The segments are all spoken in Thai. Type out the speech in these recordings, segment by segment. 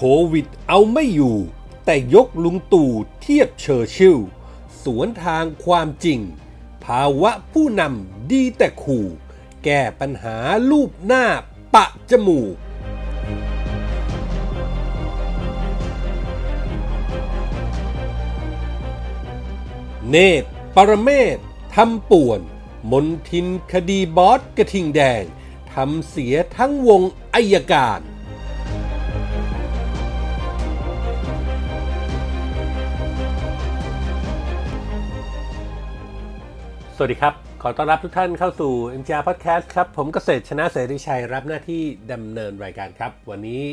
ควิดเอาไม่อยู่ แต่ยกลุงตู่เทียบเชอร์ชิลสวนทางความจริง ภาวะผู้นำดีแต่ขู่ แก้ปัญหารูปหน้าปะจมูกเนตรปรเมศทำป่วน มนทินคดีบอสกระทิงแดง ทำเสียทั้งวงอายการ สวัสดีครับ ขอต้อนรับทุกท่านเข้าสู่ MGR Podcast ครับ ผมเกษตรชนะเสรีชัยรับหน้าที่ดำเนินรายการครับ วันนี้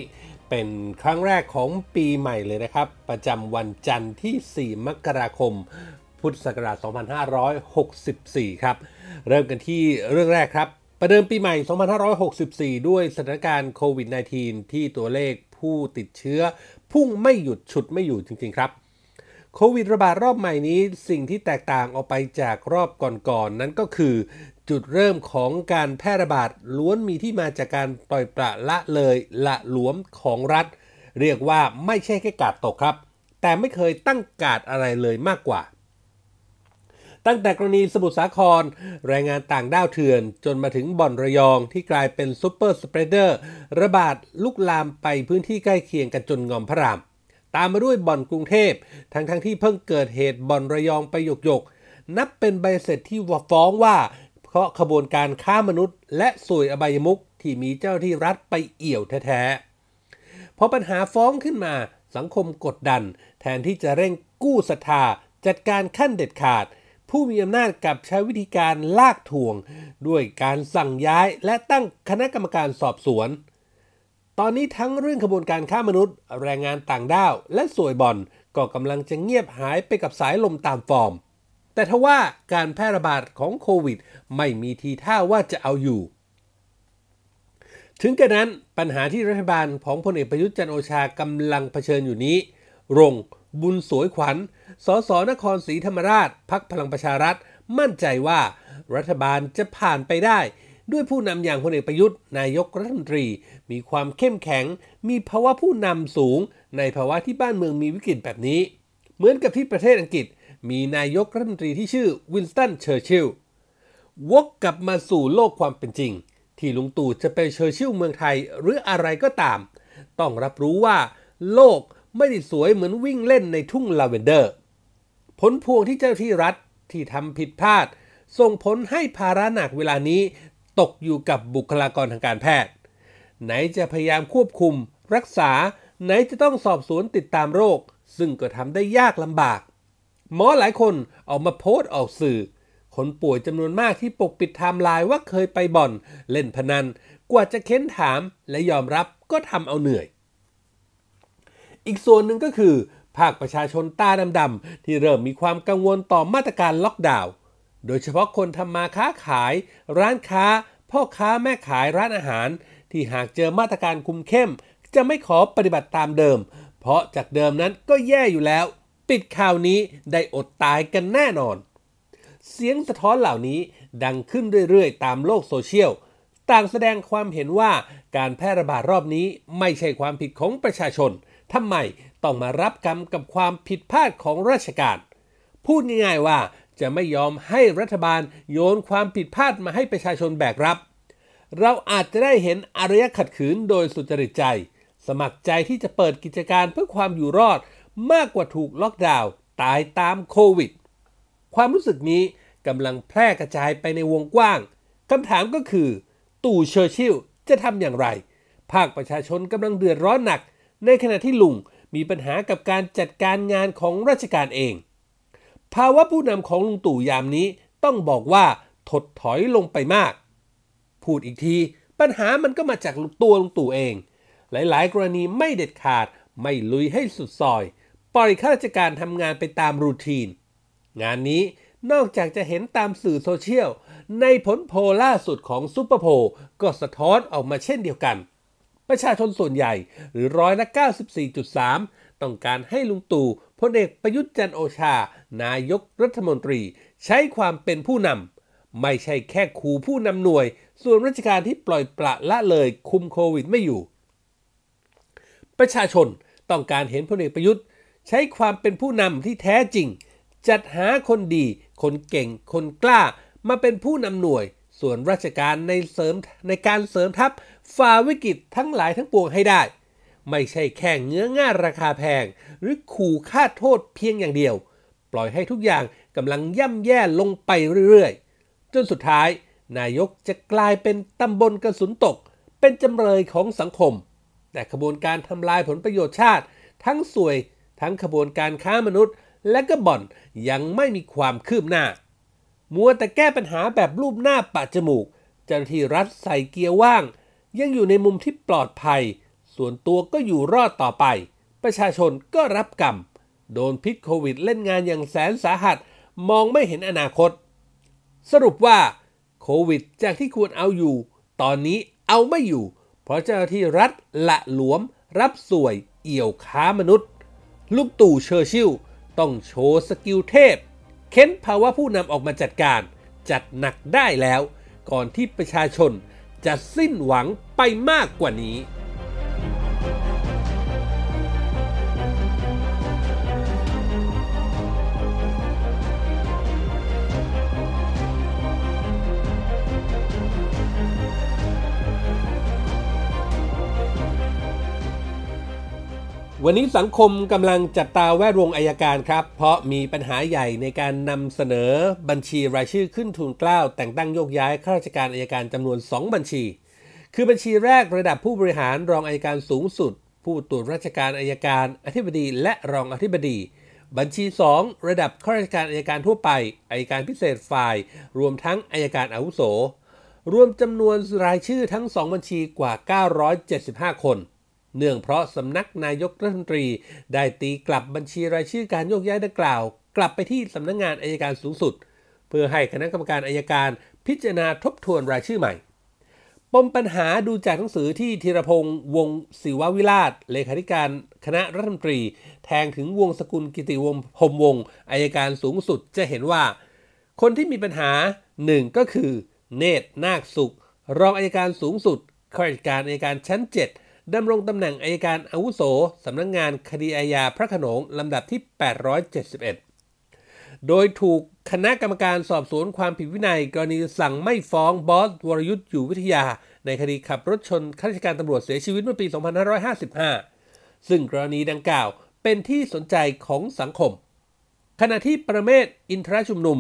เป็นครั้งแรกของปีใหม่เลยนะครับ ประจำวันจันทร์ที่ 4 มกราคม พุทธศักราช 2564 ครับ เริ่มกันที่เรื่องแรกครับ ประเดิมปีใหม่ 2564 ด้วยสถานการณ์โควิด -19 ที่ตัวเลขผู้ติดเชื้อพุ่งไม่หยุดฉุดไม่อยู่จริง ๆ ครับ โควิดระบาดรอบใหม่นี้สิ่งที่แตกต่างออกไปจากรอบก่อนๆนนั้นก็คือ จุดเริ่มของการแพร่ระบาดล้วนมีที่มาจากการปล่อยปละละเลยละหลวมของรัฐ เรียกว่าไม่ใช่แค่กาดตกครับ แต่ไม่เคยตั้งกาดอะไรเลยมากกว่า ตั้งแต่กรณีสมุทรสาคร แรงงานต่างด้าวเถื่อน จนมาถึงบ่อนระยองที่กลายเป็นซูเปอร์สเปรเดอร์ระบาดลุกลามไปพื้นที่ใกล้เคียงกันจนงอมพระราม ตามมาด้วยบ่อนกรุงเทพ ทั้งทั้งที่เพิ่งเกิดเหตุบ่อนระยองไปหยกหยก นับเป็นใบเสร็จที่ฟ้องว่า เพราะขบวนการค้ามนุษย์ และสวยอบายมุกที่มีเจ้าที่รัฐไปเอี่ยวแท้ๆพอปัญหาฟ้องขึ้นมาสังคมกดดัน แทนที่จะเร่งกู้ศรัทธาจัดการขั้นเด็ดขาด ผู้มีอำนาจกับใช้วิธีการลากทวง ด้วยการสั่งย้ายและตั้งคณะกรรมการสอบสวน ตอนนี้ทั้งเรื่องขบวนการค้ามนุษย์ แรงงานต่างด้าว และสวยบอลก็กำลังจะเงียบหายไปกับสายลมตามฟอร์ม แต่ทว่าการแพร่ระบาดของโควิด ไม่มีทีท่าว่าจะเอาอยู่ ถึงกระนั้นปัญหาที่รัฐบาลของพลเอกประยุทธ์จันทร์โอชากำลังเผชิญอยู่นี้ รงบุญสวยขวัญ สสนครศรีธรรมราช พักพลังประชารัฐ มั่นใจว่า รัฐบาลจะผ่านไปได้ ด้วยผู้นำอย่างพลเอกประยุทธ์ นายกรัฐมนตรี มีความเข้มแข็ง มีภาวะผู้นำสูง ในภาวะที่บ้านเมืองมีวิกฤตแบบนี้ เหมือนกับที่ประเทศอังกฤษ มีนายกรัฐมนตรีที่ชื่อวินสตัน เชอร์ชิลล์วกกลับมาสู่โลกความเป็นจริง ที่ลุงตู่จะเป็นเชอร์ชิลล์เมืองไทยหรืออะไรก็ตาม ต้องรับรู้ว่าโลกไม่ได้สวยเหมือนวิ่งเล่นในทุ่งลาเวนเดอร์ ผลพวงที่เจ้าหน้าที่รัฐที่ทำผิดพลาด ส่งผลให้ภาระหนักเวลานี้ ตกอยู่กับบุคลากรทางการแพทย์ ไหนจะพยายามควบคุม รักษา ไหนจะต้องสอบสวนติดตามโรค ซึ่งก็ทำได้ยากลำบาก หมอหลายคนออกมาโพสต์ออกสื่อ คนป่วยจำนวนมากที่ปกปิดไทม์ไลน์ว่าเคยไปบ่อน เล่นพนัน กว่าจะเค้นถามและยอมรับก็ทำเอาเหนื่อย อีกส่วนหนึ่งก็คือ ภาคประชาชนตาดำๆที่เริ่มมีความกังวลต่อมาตรการล็อกดาวน์ โดยเฉพาะคนทำมาค้าขาย ร้านค้า พ่อค้าแม่ขายร้านอาหาร ที่หากเจอมาตรการคุมเข้ม จะไม่ขอปฏิบัติตามเดิม เพราะจากเดิมนั้นก็แย่อยู่แล้ว ปิดข่าวนี้ได้อดตายกันแน่นอน เสียงสะท้อนเหล่านี้ดังขึ้นเรื่อยๆ ตามโลกโซเชียลต่างแสดงความเห็นว่าการแพร่ระบาดรอบนี้ไม่ใช่ความผิดของประชาชนทำไมต้องมารับกรรมกับความผิดพลาดของราชการ พูดง่ายๆว่า จะไม่ยอมให้รัฐบาลโยนความผิดพลาดมาให้ประชาชนแบกรับ เราอาจจะได้เห็นอารยะขัดขืนโดยสุจริตใจ สมัครใจที่จะเปิดกิจการเพื่อความอยู่รอด มากกว่าถูกล็อกดาวน์ตายตามโควิด ความรู้สึกนี้กำลังแพร่กระจายไปในวงกว้างคำถามก็คือ ตู่เชอร์ชิลจะทำอย่างไร ภาคประชาชนกำลังเดือดร้อนหนัก ในขณะที่ลุงมีปัญหากับการจัดการงานของราชการเอง ภาวะผู้นำของลุงตู่ยามนี้ต้องบอกว่าถดถอยลงไปมาก พูดอีกที ปัญหามันก็มาจากตัวลุงตู่เอง หลายๆ กรณีไม่เด็ดขาด ไม่ลุยให้สุดซอย ปล่อยข้าราชการทำงานไปตามรูทีน งานนี้นอกจากจะเห็นตามสื่อโซเชียล ในผลโพลล่าสุดของซูเปอร์โพลก็สะท้อนออกมาเช่นเดียวกัน ประชาชนส่วนใหญ่หรือร้อยละ 94.3 ต้องการให้ลุงตู่พลเอกประยุทธ์จันโอชา นายกรัฐมนตรี ใช้ความเป็นผู้นำไม่ใช่แค่คูผู้นำหน่วย ส่วนราชการที่ปล่อยปละละเลยคุมโควิดไม่อยู่ ประชาชนต้องการเห็นพลเอกประยุทธ์ ใช้ความเป็นผู้นำที่แท้จริง จัดหาคนดี คนเก่ง คนกล้า มาเป็นผู้นำหน่วย ส่วนราชการในเสริมในการเสริมทัพฝ่าวิกฤตทั้งหลายทั้งปวงให้ได้ ไม่ใช่แค่เงื้อง่าราคาแพง หรือขู่ค่าโทษเพียงอย่างเดียว ปล่อยให้ทุกอย่างกำลังย่ำแย่ลงไปเรื่อยๆ จนสุดท้าย นายกจะกลายเป็นตำบลกระสุนตก เป็นจำเลยของสังคม แต่ขบวนการทำลายผลประโยชน์ชาติ ทั้งสวยทั้งขบวนการค้ามนุษย์ และก็บ่อนยังไม่มีความคืบหน้า มัวแต่แก้ปัญหาแบบรูปหน้าปะจมูก เจ้าหน้าที่รัฐใส่เกียร์ว่าง ยังอยู่ในมุมที่ปลอดภัย ส่วนตัวก็อยู่รอดต่อไป ประชาชนก็รับกรรม โดนพิษโควิดเล่นงานอย่างแสนสาหัส มองไม่เห็นอนาคต สรุปว่าโควิดจากที่ควรเอาอยู่ ตอนนี้เอาไม่อยู่ เพราะเจ้าหน้าที่รัฐละหลวม รับส่วยเอี่ยวค้ามนุษย์ ลุงตู่เชอร์ชิลล์ต้องโชว์ skill เทพ เค้นภาวะผู้นำออกมาจัดการ จัดหนักได้แล้ว ก่อนที่ประชาชนจะสิ้นหวังไปมากกว่านี้ วันนี้สังคมกำลังจับตาแวดวงอายการครับ เพราะมีปัญหาใหญ่ในการนำเสนอบัญชีรายชื่อขึ้นทุนกล้าวแต่งตั้งโยกย้ายข้าราชการอายการจำนวน 2 บัญชี คือบัญชีแรกระดับผู้บริหารรองอายการสูงสุด ผู้ตรวจราชการอายการ อธิบดีและรองอธิบดี บัญชี 2 ระดับข้าราชการอายการทั่วไปอายการพิเศษฝ่าย รวมทั้งอายการอาวุโส รวมจำนวนรายชื่อทั้ง 2 บัญชีกว่า 975 คน เนื่องเพราะสำนักนายกรัฐมนตรี ได้ตีกลับบัญชีรายชื่อการโยกย้ายดังกล่าว กลับไปที่สำนักงงานอายการสูงสุด เพื่อให้คณะกรรมการอายการพิจารณาทบทวนรายชื่อใหม่ ปมปัญหาดูจากหนังสือที่ธีรพงษ์วงศ์ศิววิราชเลขาธิการคณะรัฐมนตรี แทงถึงวงสกุลกิติวงศ์พรหมวงศ์อายการสูงสุดจะเห็นว่า คนที่มีปัญหาหนึ่งก็คือ เนตรนาคสุข รองอายการสูงสุดข้าราชการอายการชั้น 7 ดำรงตำแหน่งอายการอาวุโสสำนักงงานคดีอาญาพระขนงลำดับที่ 871 โดยถูกคณะกรรมการสอบสวนความผิดวินัย กรณีสั่งไม่ฟ้องบอสวรยุทธ์อยู่วิทยา ในคดีขับรถชนข้าราชการตำรวจเสียชีวิตเมื่อปี 2555 ซึ่งกรณีดังกล่าวเป็นที่สนใจของสังคม ขณะที่ประเมศอินทรชุมนุม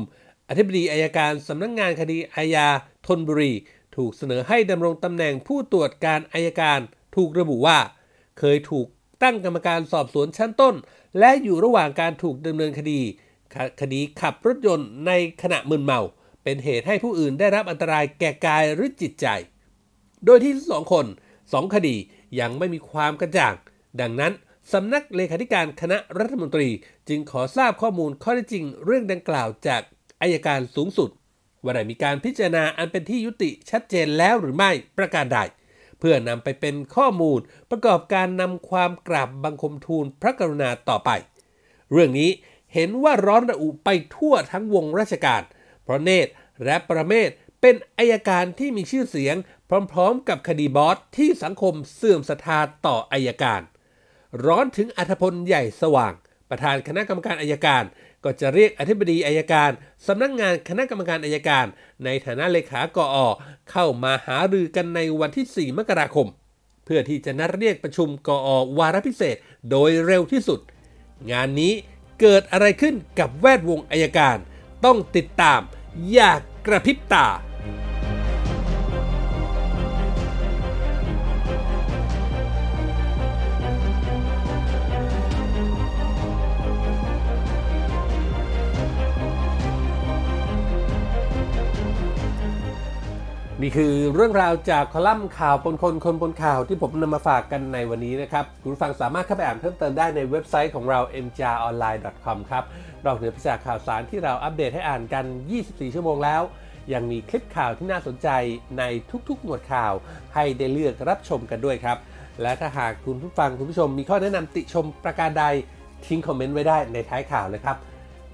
อธิบดีอายการสำนักงงานคดีอาญาธนบุรี ถูกเสนอให้ดำรงตำแหน่งผู้ตรวจการอายการ ถูกระบุว่า เคยถูกตั้งกรรมการสอบสวนชั้นต้น และอยู่ระหว่างการถูกดำเนินคดี คดีขับรถยนต์ในขณะมึนเมา เป็นเหตุให้ผู้อื่นได้รับอันตรายแก่กายหรือจิตใจ โดยที่สองคนสองคดียังไม่มีความกระจ่าง ดังนั้นสำนักเลขาธิการคณะรัฐมนตรีจึงขอทราบข้อมูลข้อเท็จจริงเรื่องดังกล่าวจากอายการสูงสุด ว่าได้มีการพิจารณาอันเป็นที่ยุติชัดเจนแล้วหรือไม่ประการใด เพื่อนำไปเป็นข้อมูลประกอบการนำความกราบบังคมทูลพระกรุณาต่อไป เรื่องนี้เห็นว่าร้อนระอุไปทั่วทั้งวงราชการ เพราะเนตรและประเมศเป็นอายการที่มีชื่อเสียง พร้อมๆ กับคดีบอสที่สังคมเสื่อมศรัทธาต่ออายการ ร้อนถึงอัธพลใหญ่สว่าง ประธานคณะกรรมการอายการ ก็จะเรียกอธิบดีอายการสำนักงงานคณะกรรมการอายการ ในฐานะเลขากออเข้ามาหารือกันในวันที่ 4 มกราคม เพื่อที่จะนัดเรียกประชุมกออวาระพิเศษโดยเร็วที่สุด งานนี้เกิดอะไรขึ้นกับแวดวงอายการ ต้องติดตามอย่ากกระพริบตา นี่คือเรื่องราวจากคอลัมน์ข่าวปนคนคนบนข่าวที่ผมนำมาฝากกันในวันนี้นะครับ คุณฟังสามารถเข้าไปอ่านเพิ่มเติมได้ในเว็บไซต์ของเรา mjronline.com ครับนอกเหนือจากข่าวสารที่เราอัปเดตให้อ่านกัน 24 ชั่วโมงแล้ว ยังมีคลิปข่าวที่น่าสนใจในทุกๆหมวดข่าว ให้ได้เลือกรับชมกันด้วยครับ และถ้าหากคุณผู้ฟังคุณผู้ชมมีข้อแนะนำติชมประการใดทิ้งคอมเมนต์ไว้ได้ในท้ายข่าวเลยครับ